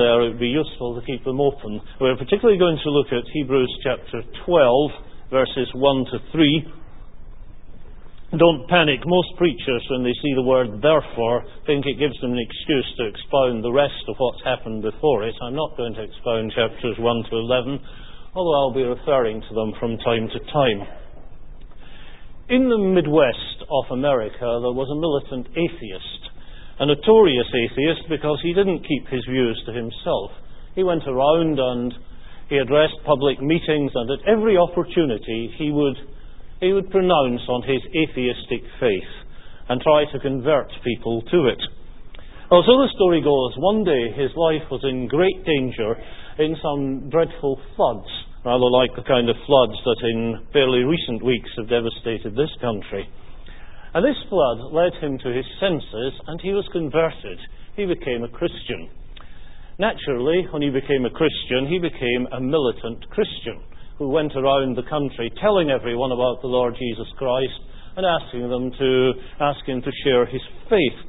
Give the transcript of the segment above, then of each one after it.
there, it would be useful to keep them open. We're particularly going to look at Hebrews chapter 12, verses 1 to 3. Don't panic. Most preachers, when they see the word therefore, think it gives them an excuse to expound the rest of what's happened before it. I'm not going to expound chapters 1 to 11, although I'll be referring to them from time to time. In the Midwest of America, there was a militant atheist a notorious atheist because he didn't keep his views to himself. He went around and he addressed public meetings, and at every opportunity he would, he would pronounce on his atheistic faith and try to convert people to it. Well, so the story goes, one day his life was in great danger in some dreadful floods, rather like the kind of floods that in fairly recent weeks have devastated this country. And this flood led him to his senses, and he was converted. He became a Christian. Naturally, when he became a Christian, he became a militant Christian who went around the country telling everyone about the Lord Jesus Christ and asking them to ask him to share his faith.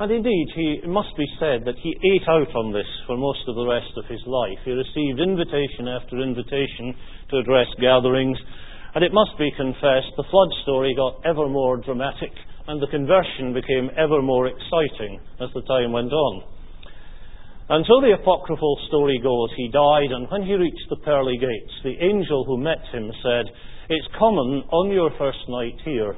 And indeed, he, it must be said that he ate out on this for most of the rest of his life. He received invitation after invitation to address gatherings, and it must be confessed, the flood story got ever more dramatic, and the conversion became ever more exciting as the time went on. And so the apocryphal story goes, he died, and when he reached the pearly gates, the angel who met him said, It's common on your first night here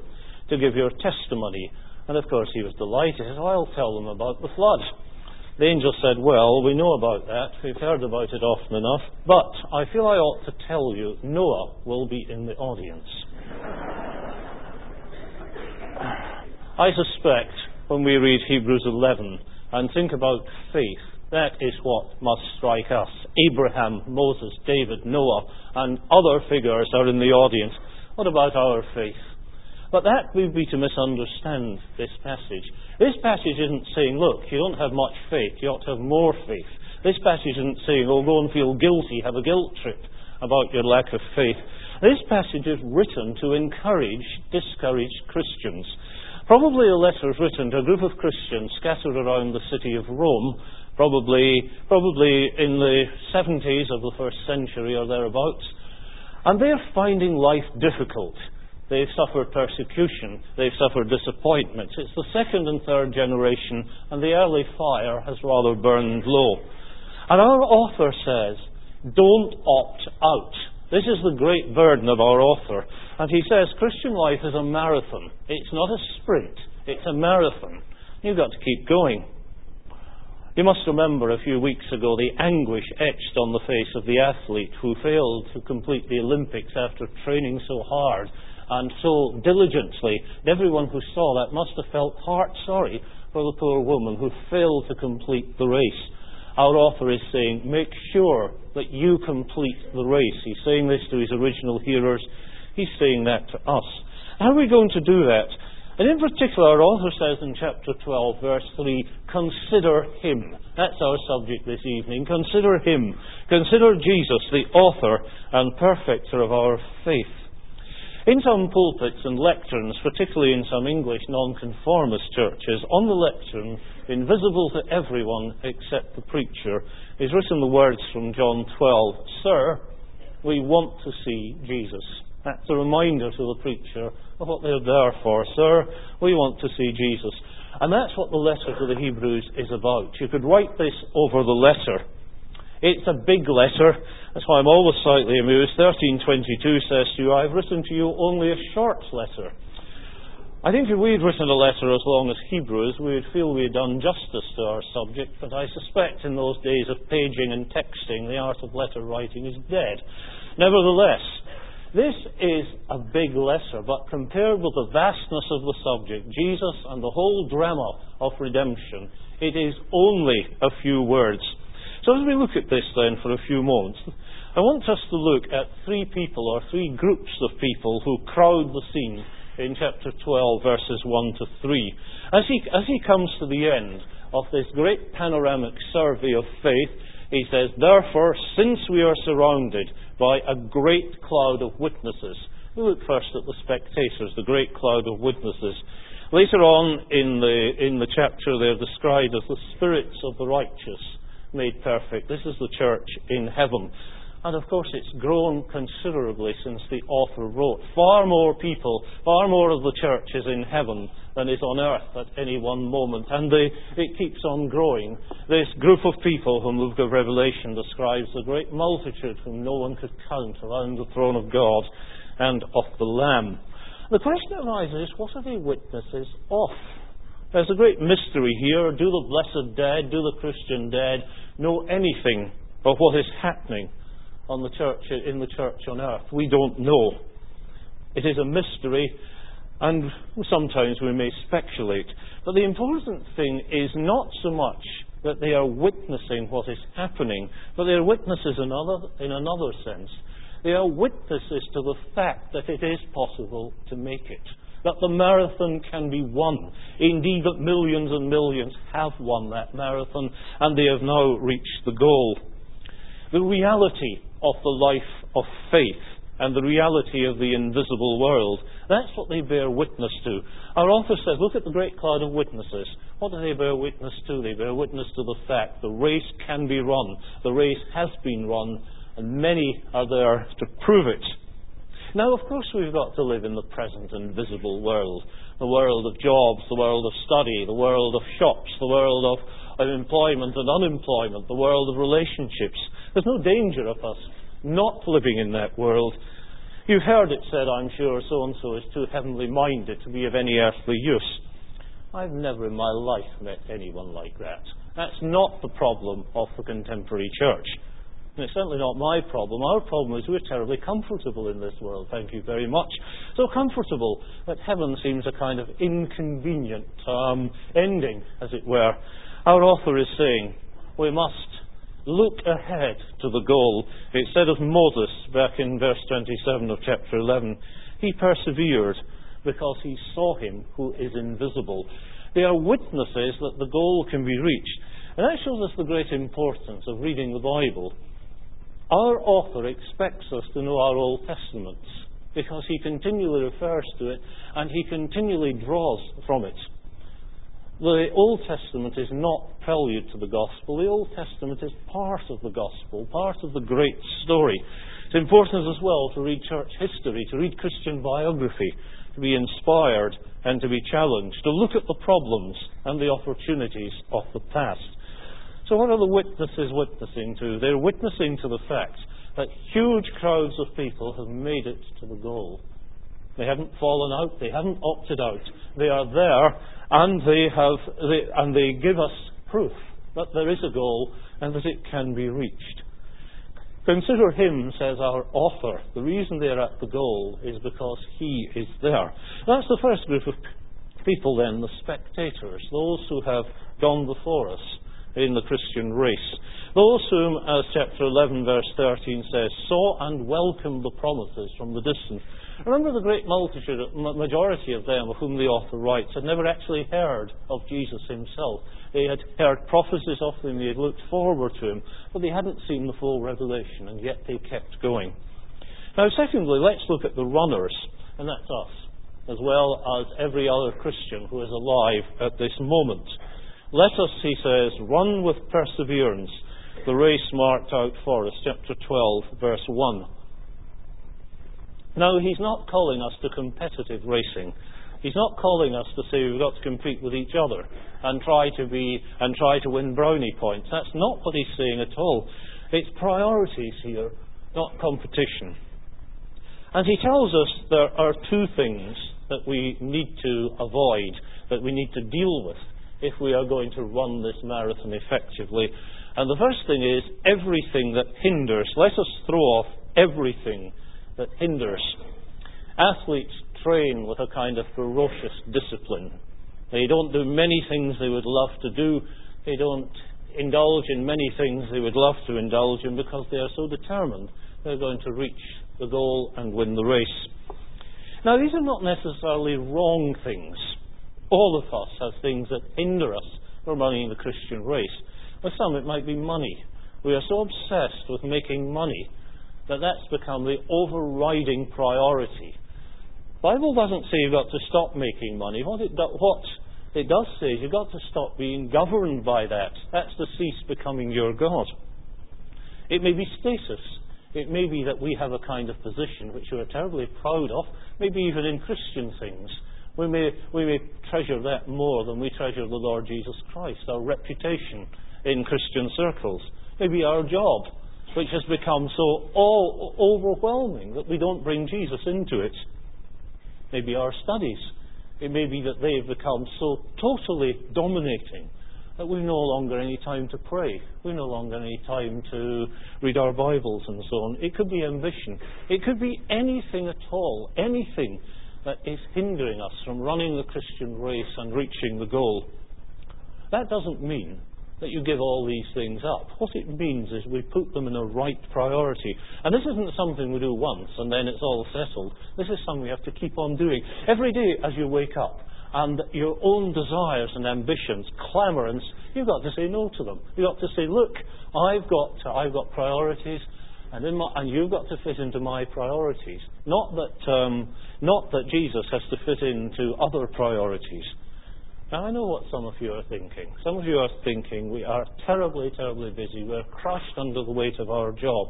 to give your testimony. And of course he was delighted. Oh, I'll tell them about the flood. The angel said, Well, we know about that. We've heard about it often enough. But I feel I ought to tell you Noah will be in the audience. I suspect when we read Hebrews 11 and think about faith, that is what must strike us. Abraham, Moses, David, Noah, and other figures are in the audience. What about our faith? But that would be to misunderstand this passage. This passage isn't saying, look, you don't have much faith, you ought to have more faith. This passage isn't saying, oh, go and feel guilty, have a guilt trip about your lack of faith. This passage is written to encourage discouraged Christians. Probably a letter is written to a group of Christians scattered around the city of Rome, probably, probably in the 70s of the first century or thereabouts, and they're finding life difficult. They've suffered persecution. They've suffered disappointments. It's the second and third generation, and the early fire has rather burned low. And our author says, don't opt out. This is the great burden of our author. And he says, Christian life is a marathon. It's not a sprint. It's a marathon. You've got to keep going. You must remember a few weeks ago the anguish etched on the face of the athlete who failed to complete the Olympics after training so hard and so diligently. Everyone who saw that must have felt heart sorry for the poor woman who failed to complete the race. Our author is saying, make sure that you complete the race. He's saying this to his original hearers. He's saying that to us. How are we going to do that? And in particular, our author says in chapter 12, verse 3, consider him. That's our subject this evening. Consider him. Consider Jesus, the author and perfecter of our faith. In some pulpits and lecterns, particularly in some English nonconformist churches, on the lectern, invisible to everyone except the preacher, is written the words from John 12 Sir, we want to see Jesus. That's a reminder to the preacher of what they're there for. Sir, we want to see Jesus. And that's what the letter to the Hebrews is about. You could write this over the letter. It's a big letter. That's why I'm always slightly amused. 1322 says to you, I've written to you only a short letter. I think if we'd written a letter as long as Hebrews, we would feel we had done justice to our subject, but I suspect in those days of paging and texting, the art of letter writing is dead. Nevertheless, this is a big letter, but compared with the vastness of the subject, Jesus and the whole drama of redemption, it is only a few words. So as we look at this then for a few moments, I want us to look at three people or three groups of people who crowd the scene in chapter 12, verses 1 to 3. As he, as he comes to the end of this great panoramic survey of faith, he says, Therefore, since we are surrounded by a great cloud of witnesses, we look first at the spectators, the great cloud of witnesses. Later on in the, in the chapter, they're described as the spirits of the righteous made perfect. This is the church in heaven. And of course, it's grown considerably since the author wrote. Far more people, far more of the church is in heaven than is on earth at any one moment. And they, it keeps on growing. This group of people whom the book of Revelation describes, a great multitude whom no one could count around the throne of God and of the Lamb. The question arises what are they witnesses of? There's a great mystery here. Do the blessed dead, do the Christian dead know anything of what is happening on the church, in the church on earth? We don't know. It is a mystery, and sometimes we may speculate. But the important thing is not so much that they are witnessing what is happening, but they are witnesses in, in another sense. They are witnesses to the fact that it is possible to make it, that the marathon can be won. Indeed, that millions and millions have won that marathon, and they have now reached the goal. The reality of the life of faith and the reality of the invisible world. That's what they bear witness to. Our author says, look at the great cloud of witnesses. What do they bear witness to? They bear witness to the fact the race can be run. The race has been run, and many are there to prove it. Now, of course, we've got to live in the present and visible world the world of jobs, the world of study, the world of shops, the world of, employment and unemployment, the world of relationships. There's no danger of us not living in that world. You've heard it said, I'm sure, so and so is too heavenly minded to be of any earthly use. I've never in my life met anyone like that. That's not the problem of the contemporary church. And it's certainly not my problem. Our problem is we're terribly comfortable in this world, thank you very much. So comfortable that heaven seems a kind of inconvenient um, ending, as it were. Our author is saying we must look ahead to the goal. It said of Moses back in verse 27 of chapter 11, he persevered because he saw him who is invisible. They are witnesses that the goal can be reached. And that shows us the great importance of reading the Bible. Our author expects us to know our Old Testaments because he continually refers to it and he continually draws from it. The Old Testament is not prelude to the gospel. The Old Testament is part of the gospel, part of the great story. It's important as well to read church history, to read Christian biography, to be inspired and to be challenged, to look at the problems and the opportunities of the past. So, what are the witnesses witnessing to? They're witnessing to the fact that huge crowds of people have made it to the goal. They haven't fallen out, they haven't opted out. They are there, and they, have, they, and they give us proof that there is a goal and that it can be reached. Consider him, says our author. The reason they're at the goal is because he is there. That's the first group of people, then, the spectators, those who have gone before us in the Christian race. Those whom, as chapter 11, verse 13 says, saw and welcomed the promises from the distance. Remember the great multitude, majority of them of whom the author writes, had never actually heard of Jesus himself. They had heard prophecies of him, they had looked forward to him, but they hadn't seen the full revelation, and yet they kept going. Now, secondly, let's look at the runners, and that's us, as well as every other Christian who is alive at this moment. Let us, he says, run with perseverance the race marked out for us, chapter 12, verse 1. Now, he's not calling us to competitive racing. He's not calling us to say we've got to compete with each other and try to be and try to win brownie points. That's not what he's saying at all. It's priorities here, not competition. And he tells us there are two things that we need to avoid, that we need to deal with if we are going to run this marathon effectively. And the first thing is everything that hinders. Let us throw off everything that hinders. Athletes train with a kind of ferocious discipline. They don't do many things they would love to do. They don't indulge in many things they would love to indulge in because they are so determined they're going to reach the goal and win the race. Now, these are not necessarily wrong things. All of us have things that hinder us from running the Christian race. For some, it might be money. We are so obsessed with making money that that's become the overriding priority. The Bible doesn't say you've got to stop making money. What it, what it does say is you've got to stop being governed by that. That's to cease becoming your God. It may be status. It may be that we have a kind of position which we are terribly proud of, maybe even in Christian things. We may, we may treasure that more than we treasure the Lord Jesus Christ, our reputation in Christian circles. Maybe our job, which has become so all overwhelming that we don't bring Jesus into it. Maybe our studies. It may be that they've become so totally dominating that we've no longer any time to pray. We've no longer any time to read our Bibles and so on. It could be ambition. It could be anything at all, anything that is hindering us from running the Christian race and reaching the goal. That doesn't mean that you give all these things up. What it means is we put them in a right priority. And this isn't something we do once and then it's all settled. This is something we have to keep on doing. Every day as you wake up, and your own desires and ambitions, clamorance, you've got to say no to them. You've got to say, look, I've got, I've got priorities, and, my, and, you've got to fit into my priorities. Not that, um, not that Jesus has to fit into other priorities. Now, I know what some of you are thinking. Some of you are thinking we are terribly, terribly busy. We're crushed under the weight of our job.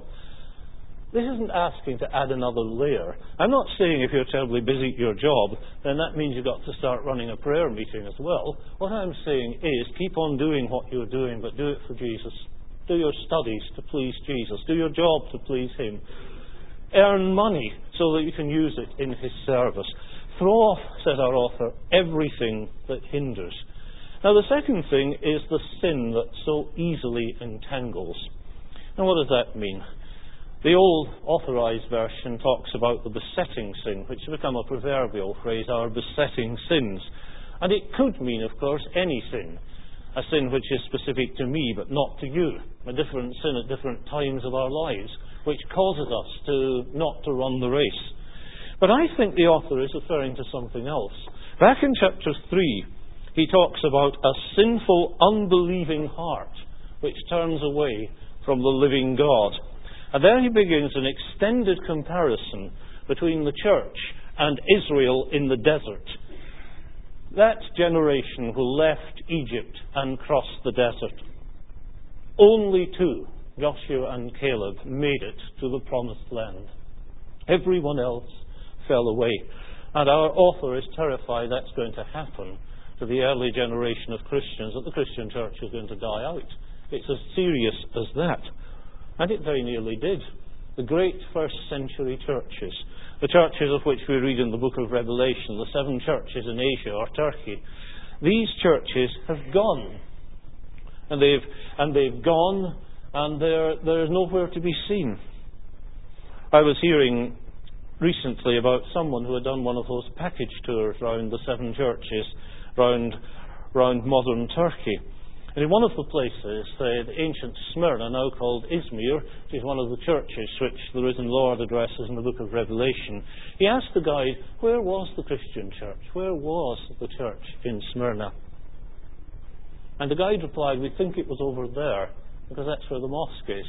This isn't asking to add another layer. I'm not saying if you're terribly busy at your job, then that means you've got to start running a prayer meeting as well. What I'm saying is keep on doing what you're doing, but do it for Jesus. Do your studies to please Jesus. Do your job to please Him. Earn money so that you can use it in His service. Throw off, says our author, everything that hinders. Now, the second thing is the sin that so easily entangles. Now, what does that mean? The old authorized version talks about the besetting sin, which has become a proverbial phrase, our besetting sins. And it could mean, of course, any sin. A sin which is specific to me but not to you. A different sin at different times of our lives, which causes us to not to run the race. But I think the author is referring to something else. Back in chapter 3, he talks about a sinful, unbelieving heart which turns away from the living God. And there he begins an extended comparison between the church and Israel in the desert. That generation who left Egypt and crossed the desert, only two, Joshua and Caleb, made it to the promised land. Everyone else fell away. And our author is terrified that's going to happen to the early generation of Christians, that the Christian church is going to die out. It's as serious as that. And it very nearly did. The great first century churches, the churches of which we read in the book of Revelation, the seven churches in Asia or Turkey, these churches have gone. And they've, and they've gone, and they're, they're nowhere to be seen. I was hearing recently about someone who had done one of those package tours around the seven churches around, around modern Turkey. And in one of the places, uh, the ancient Smyrna, now called Izmir, which is one of the churches which the risen Lord addresses in the book of Revelation, he asked the guide, where was the Christian church? Where was the church in Smyrna? And the guide replied, we think it was over there, because that's where the mosque is.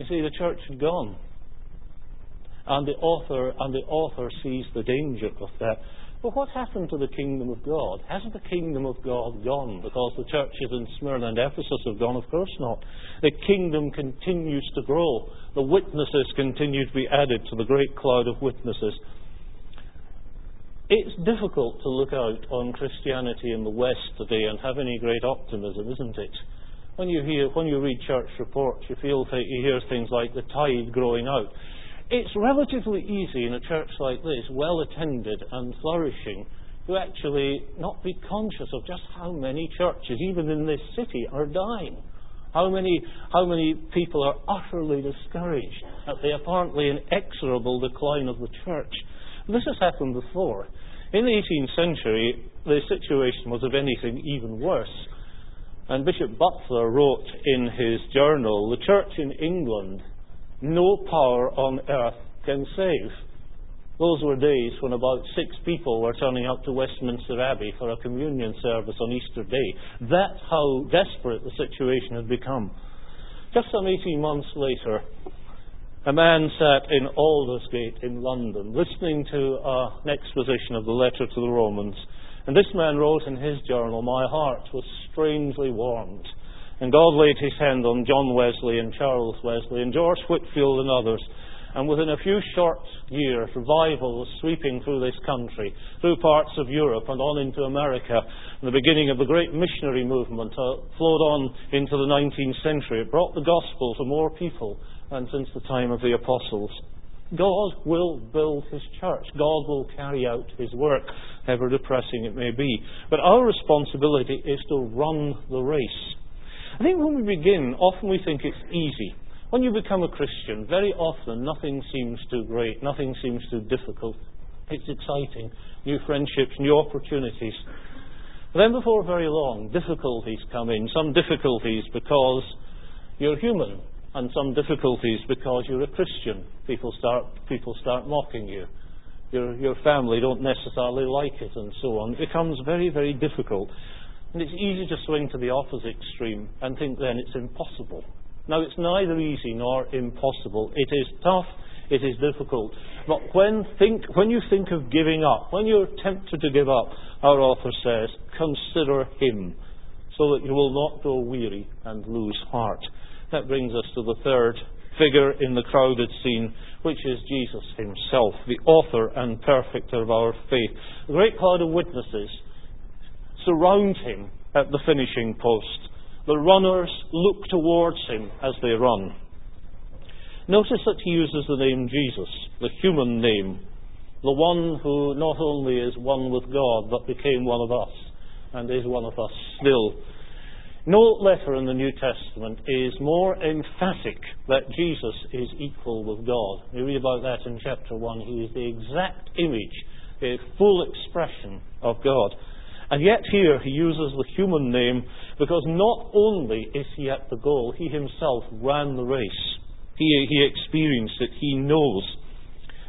You see, the church had gone. And the author, and the author sees the danger of that. But what happened to the kingdom of God? Hasn't the kingdom of God gone because the churches in Smyrna and Ephesus have gone? Of course not. The kingdom continues to grow. The witnesses continue to be added to the great cloud of witnesses. It's difficult to look out on Christianity in the West today and have any great optimism, isn't it? When you hear, when you read church reports, you feel you hear things like the tide growing out. It's relatively easy in a church like this, well attended and flourishing, to actually not be conscious of just how many churches, even in this city, are dying. How many, how many people are utterly discouraged at the apparently inexorable decline of the church. This has happened before. In the 18th century, the situation was, if anything, even worse. And Bishop Butler wrote in his journal the church in England no power on earth can save. Those were days when about six people were turning up to Westminster Abbey for a communion service on Easter Day. That's how desperate the situation had become. Just some 18 months later, a man sat in Aldersgate in London listening to an exposition of the letter to the Romans, And this man wrote in his journal, My heart was strangely warmed. And God laid his hand on John Wesley and Charles Wesley and George Whitefield and others. And within a few short years, revival was sweeping through this country, through parts of Europe and on into America. And the beginning of the great missionary movement uh, flowed on into the 19th century. It brought the gospel to more people than since the time of the apostles. God will build his church. God will carry out his work, however depressing it may be. But our responsibility is to run the race. I think when we begin, often we think it's easy. When you become a Christian, very often nothing seems too great, nothing seems too difficult. It's exciting. New friendships, new opportunities. But then before very long, difficulties come in. Some difficulties because you're human and some difficulties because you're a Christian. People start, people start mocking you. Your, your family don't necessarily like it, and so on. It becomes very, very difficult. And it's easy to swing to the opposite extreme and think then it's impossible. Now, it's neither easy nor impossible. It is tough, it is difficult. But when, think, when you think of giving up, when you're tempted to give up, our author says, consider him, so that you will not grow weary and lose heart. That brings us to the third figure in the crowded scene, which is Jesus himself, the author and perfecter of our faith. A great cloud of witnesses surround him at the finishing post. The runners look towards him as they run. Notice that he uses the name Jesus, the human name, the one who not only is one with God, but became one of us and is one of us still. No letter in the New Testament is more emphatic that Jesus is equal with God. We read about that in chapter 1. He is the exact image, a full expression of God. And yet here he uses the human name because not only is he at the goal, he himself ran the race. He, he experienced it, he knows.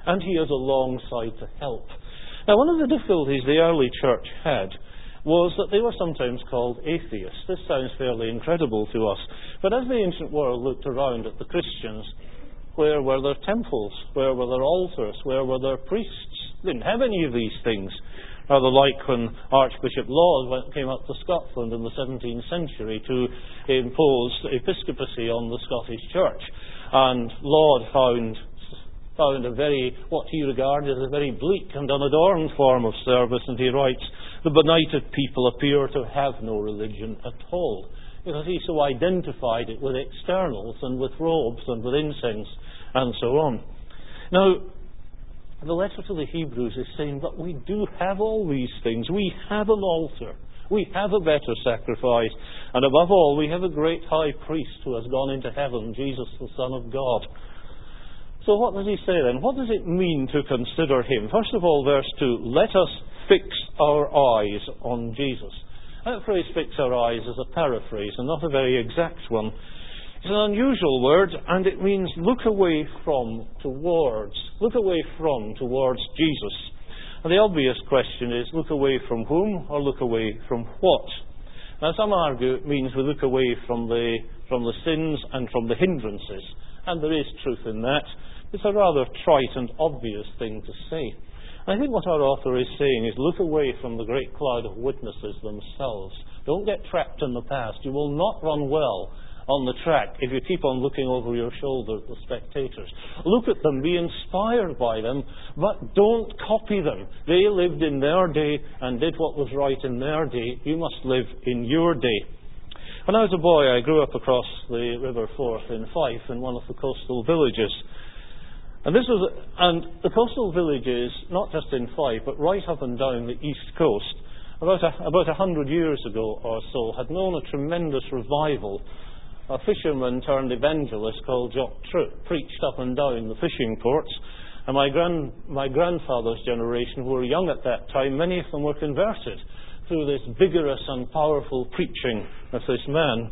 And he is alongside to help. Now, one of the difficulties the early church had was that they were sometimes called atheists. This sounds fairly incredible to us. But as the ancient world looked around at the Christians, where were their temples? Where were their altars? Where were their priests? They didn't have any of these things. Rather like when Archbishop Laud came up to Scotland in the 17th century to impose episcopacy on the Scottish Church. And Laud found found a very, what he regarded as a very bleak and unadorned form of service, and he writes, the benighted people appear to have no religion at all, because he so identified it with externals and with robes and with incense and so on. Now, the letter to the Hebrews is saying that we do have all these things. We have an altar. We have a better sacrifice. And above all, we have a great high priest who has gone into heaven, Jesus, the Son of God. So what does he say then? What does it mean to consider him? First of all, verse 2 let us fix our eyes on Jesus. That phrase, fix our eyes, is a paraphrase and not a very exact one. It's an unusual word and it means look away from towards. Look away from towards Jesus. And the obvious question is look away from whom or look away from what? Now some argue it means we look away from the, from the sins and from the hindrances. And there is truth in that. It's a rather trite and obvious thing to say. I think what our author is saying is look away from the great cloud of witnesses themselves. Don't get trapped in the past. You will not run well on the track if you keep on looking over your shoulder at the spectators. Look at them, be inspired by them, but don't copy them. They lived in their day and did what was right in their day. You must live in your day. When I was a boy, I grew up across the River Forth in Fife in one of the coastal villages. And this was, and the coastal villages, not just in Fife, but right up and down the east coast, about a, about a hundred years ago or so, had known a tremendous revival. A fisherman turned evangelist called Jock Troup preached up and down the fishing ports. And my, grand, my grandfather's generation, who were young at that time, many of them were converted through this vigorous and powerful preaching of this man.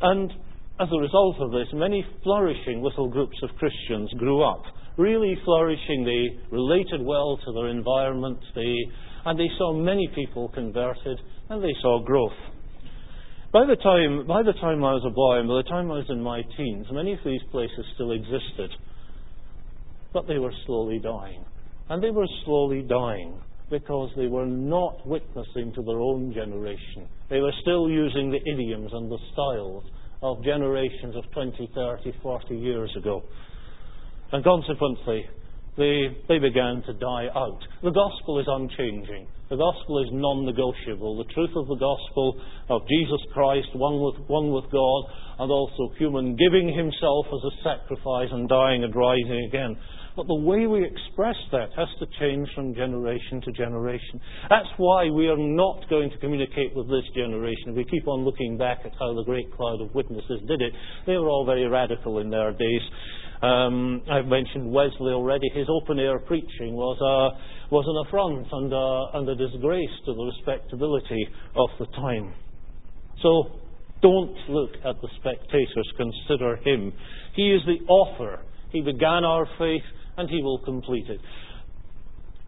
And as a result of this, many flourishing little groups of Christians grew up, really flourishing. They related well to their environment, they, and they saw many people converted, and they saw growth. By the, time, by the time I was a boy, and by the time I was in my teens, many of these places still existed. But they were slowly dying. And they were slowly dying because they were not witnessing to their own generation. They were still using the idioms and the styles of generations of 20, 30, 40 years ago. And consequently, they, they began to die out. The gospel is unchanging. The gospel is non negotiable. The truth of the gospel of Jesus Christ, one with, one with God, and also human, giving himself as a sacrifice and dying and rising again. But the way we express that has to change from generation to generation. That's why we are not going to communicate with this generation. We keep on looking back at how the great cloud of witnesses did it. They were all very radical in their days. Um, I've mentioned Wesley already. His open air preaching was, a, was an affront and a, and a disgrace to the respectability of the time. So don't look at the spectators, consider him. He is the author. He began our faith and he will complete it.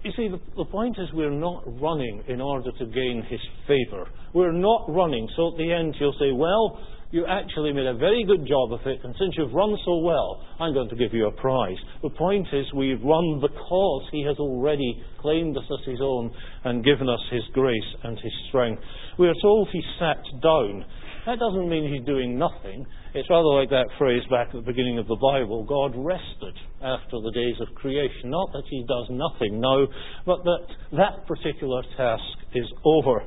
You see, the, the, point is we're not running in order to gain his favour. We're not running, so at the end you'll say, well, you actually made a very good job of it, and since you've run so well, I'm going to give you a prize. The point is, we've run because He has already claimed us as His own and given us His grace and His strength. We are told He sat down. That doesn't mean He's doing nothing. It's rather like that phrase back at the beginning of the Bible God rested after the days of creation. Not that He does nothing now, but that that particular task is over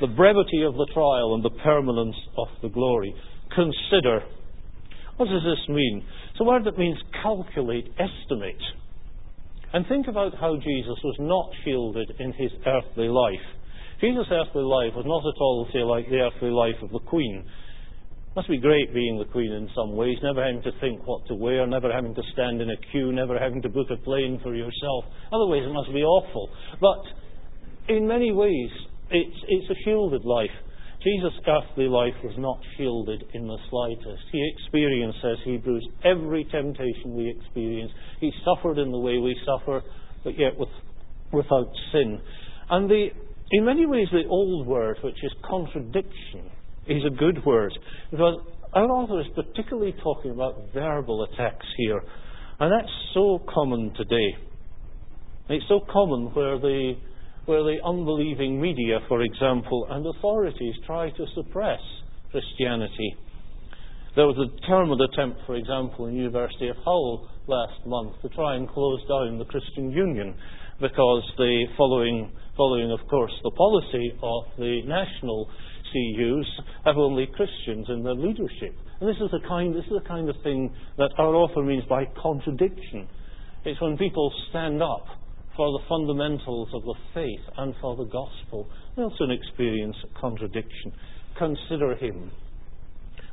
the brevity of the trial and the permanence of the glory. Consider. What does this mean? It's a word that means calculate, estimate. And think about how Jesus was not shielded in his earthly life. Jesus' earthly life was not at all, say, like the earthly life of the Queen. It must be great being the Queen in some ways, never having to think what to wear, never having to stand in a queue, never having to book a plane for yourself. Other ways it must be awful. But in many ways, it's, it's a shielded life. Jesus' earthly life was not shielded in the slightest. He experienced, says Hebrews, every temptation we experience. He suffered in the way we suffer, but yet with, without sin. And the, in many ways, the old word, which is contradiction, is a good word. Because our author is particularly talking about verbal attacks here. And that's so common today. It's so common where the where the unbelieving media, for example, and authorities try to suppress Christianity. There was a determined attempt, for example, in the University of Hull last month to try and close down the Christian Union because the following, following of course, the policy of the national CUs have only Christians in their leadership. And this is the kind, this is the kind of thing that our author means by contradiction. It's when people stand up for the fundamentals of the faith and for the gospel. We also experience contradiction. Consider Him.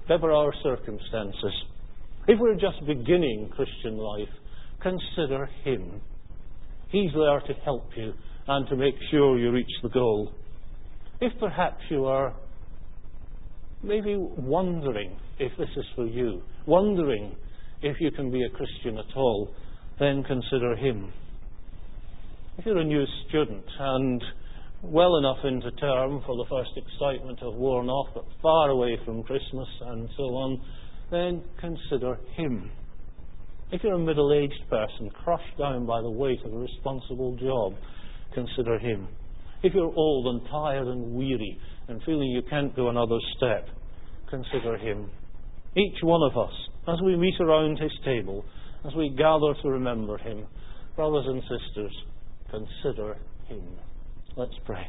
Whatever our circumstances, if we're just beginning Christian life, consider Him. He's there to help you and to make sure you reach the goal. If perhaps you are maybe wondering if this is for you, wondering if you can be a Christian at all, then consider Him. If you're a new student and well enough into term for the first excitement to have worn off, but far away from Christmas and so on, then consider Him. If you're a middle aged person crushed down by the weight of a responsible job, consider Him. If you're old and tired and weary and feeling you can't go another step, consider Him. Each one of us, as we meet around His table, as we gather to remember Him, brothers and sisters, consider him. Let's pray.